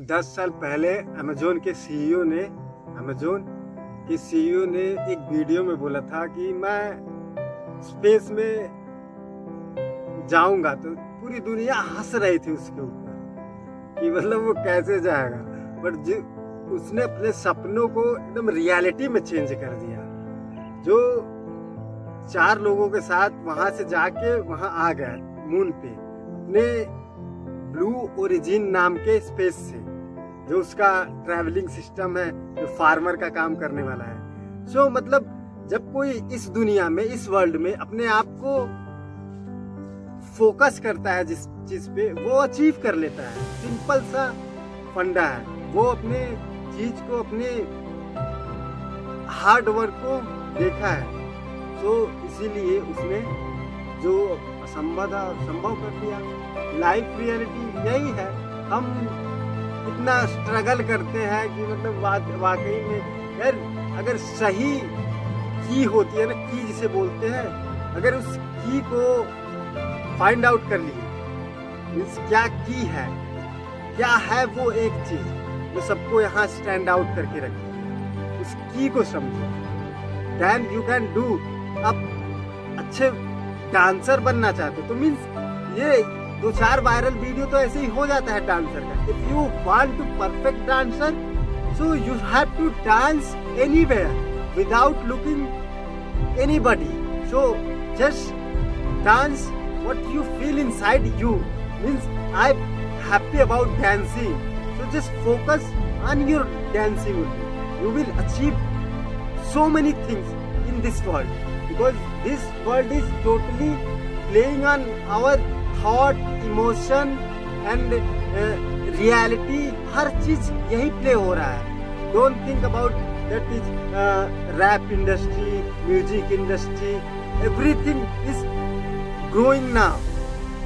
दस साल पहले अमेजोन के सीईओ ने अमेजोन के सीईओ ने एक वीडियो में बोला था कि मैं स्पेस में जाऊँगा तो पूरी दुनिया हंस रही थी उसके ऊपर कि मतलब वो कैसे जाएगा। बट जो, उसने अपने सपनों को एकदम रियलिटी में चेंज कर दिया। जो चार लोगों के साथ वहाँ से जाके वहाँ आ गया मून पे अपने ब्लू ओरिजिन नाम के स्पेस से। जो उसका ट्रैवलिंग सिस्टम है जो फार्मर का काम करने वाला है। सो so, मतलब जब कोई इस दुनिया में इस वर्ल्ड में अपने आप को फोकस करता है जिस चीज़ पे वो अचीव कर लेता है। सिंपल सा फंडा है। वो अपने चीज़ को अपने हार्ड वर्क को देखा है। तो इसीलिए उसने जो असंभव संभव कर दिया। लाइफ रियलिटी यही है। हम इतना स्ट्रगल करते हैं कि मतलब वाकई में यार अगर सही की होती है ना, की जिसे बोलते हैं, अगर उस की को फाइंड आउट कर लिए मीन्स क्या की है, क्या है वो एक चीज़ जो सबको यहाँ स्टैंड आउट करके रखे उस की को समझो। देन यू कैन डू अब अच्छे डांसर बनना चाहते हो तो मीन्स ये दो चार वायरल वीडियो तो ऐसे ही हो जाता है डांसर का। If you want to perfect dancer so you have to dance anywhere without looking anybody so just dance what you feel inside you means I happy about dancing so just focus on your dancing you will achieve so many things in this world because this world is totally playing on our thought emotion and reality हर चीज़ यही play हो रहा है। Don't think about that is rap industry music industry everything is growing now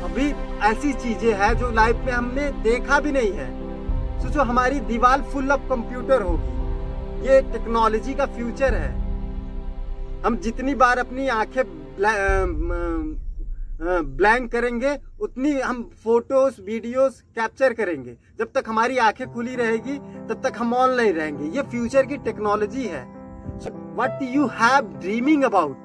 अभी ऐसी चीज़ें हैं जो लाइफ में हमने देखा भी नहीं है। सोचो, हमारी दीवार फुल ऑफ़ कंप्यूटर होगी। ये टेक्नोलॉजी का फ्यूचर है। हम जितनी बार अपनी आँखें ब्लैंक करेंगे, उतनी हम फ़ोटोज़ वीडियोस कैप्चर करेंगे। जब तक हमारी आँखें खुली रहेगी, तब तक हम ऑनलाइन रहेंगे। ये फ्यूचर की टेक्नोलॉजी है। What you have dreaming about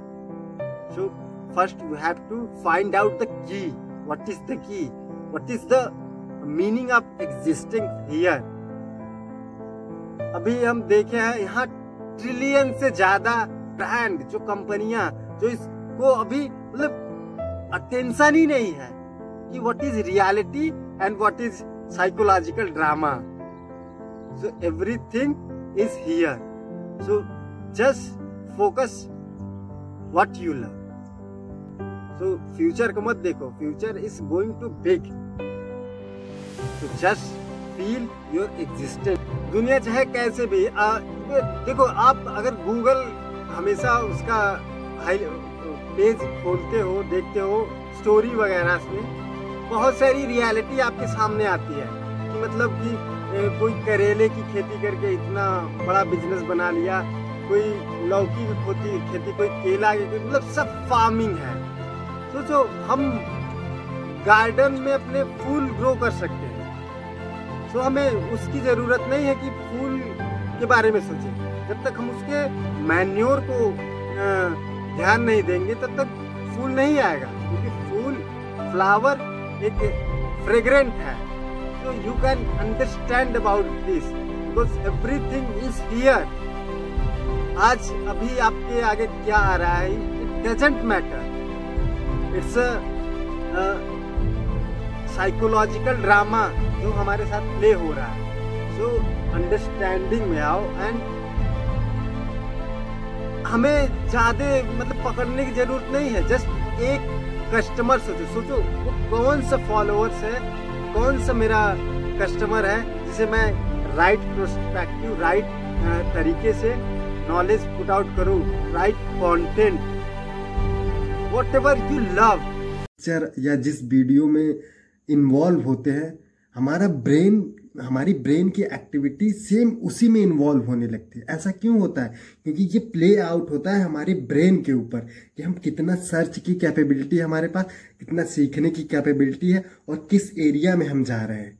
so first you have to find out the key what is the key what is the meaning of existing here अभी हम देखे हैं, यहाँ ट्रिलियन से ज़्यादा ब्रांड जो कंपनियाँ जो इसको अभी मतलब अटेंशन ही नहीं है कि what is reality and what is psychological drama so everything is here so just focus what you love so future को मत देखो. Future is going to big तो जस्ट फील योर एग्जिस्टेंस दुनिया चाहे कैसे भी आ, देखो आप अगर गूगल हमेशा उसका पेज खोलते हो, देखते हो स्टोरी वगैरह में बहुत सारी रियलिटी आपके सामने आती है कि मतलब कि कोई करेले की खेती करके इतना बड़ा बिज़नेस बना लिया, कोई लौकी की खेती खेती, कोई केला की मतलब सब फ़ार्मिंग है। सोचो, हम गार्डन में अपने फूल ग्रो कर सकते हैं। तो हमें उसकी ज़रूरत नहीं है कि फूल के बारे में सोचें। जब तक हम उसके मैन्योर को ध्यान नहीं देंगे, तब तक फूल नहीं आएगा। क्योंकि फूल, फ्लावर एक फ्रेग्रेंट है। तो you can understand about this because everything is here आज अभी आपके आगे क्या आ रहा है? It doesn't matter it's psychological drama जो हमारे साथ प्ले हो रहा है। सो अंडरस्टैंडिंग में आओ एंड हमें ज़्यादा मतलब पकड़ने की ज़रूरत नहीं है जस्ट एक कस्टमर सोचो। सोचो, वो कौन सा फॉलोअर्स है, कौन सा मेरा कस्टमर है, जिसे मैं राइट प्रोस्पेक्टिव राइट तरीके से नॉलेज पुट आउट करूँ right content whatever you love या जिस वीडियो में इन्वॉल्व होते हैं हमारा ब्रेन हमारी ब्रेन की एक्टिविटी सेम उसी में इन्वॉल्व होने लगती है। ऐसा क्यों होता है? क्योंकि ये प्ले आउट होता है हमारे ब्रेन के ऊपर कि हम कितना सर्च की कैपेबिलिटी है हमारे पास, कितना सीखने की कैपेबिलिटी है और किस एरिया में हम जा रहे हैं।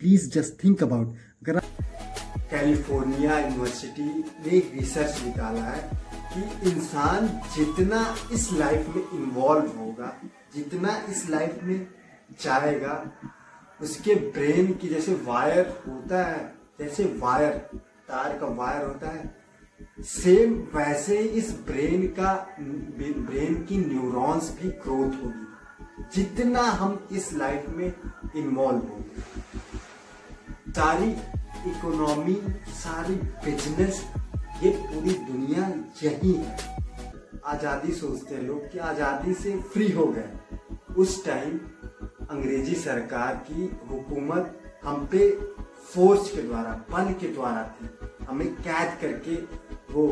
प्लीज़ जस्ट थिंक अबाउट अगर कैलिफ़ोर्निया यूनिवर्सिटी ने एक रिसर्च निकाला है कि इंसान जितना इस लाइफ में इन्वॉल्व होगा, जितना इस लाइफ में जाएगा उसके ब्रेन की जैसे वायर होता है, जैसे वायर तार का वायर होता है सेम वैसे ही इस ब्रेन का ब्रेन की न्यूरॉन्स भी ग्रोथ होगी, जितना हम इस लाइफ में इन्वॉल्व होंगे। सारी इकोनॉमी सारी बिज़नेस ये पूरी दुनिया यही है। आज़ादी सोचते हैं लोग कि आज़ादी से फ्री हो गए। उस टाइम अंग्रेज़ी सरकार की हुकूमत हम पे फोर्स के द्वारा, बल के द्वारा थी। हमें कैद करके वो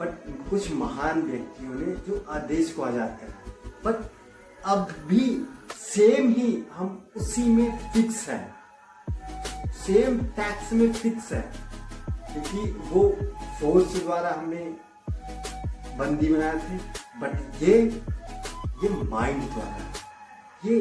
बट कुछ महान व्यक्तियों ने जो आदेश को आज़ाद करा बट अब भी सेम ही हम उसी में फिक्स है। सेम टैक्स में फिक्स है। क्योंकि वो फोर्स द्वारा हमने बंदी बनाए थे बट ये ये माइंड द्वारा, ये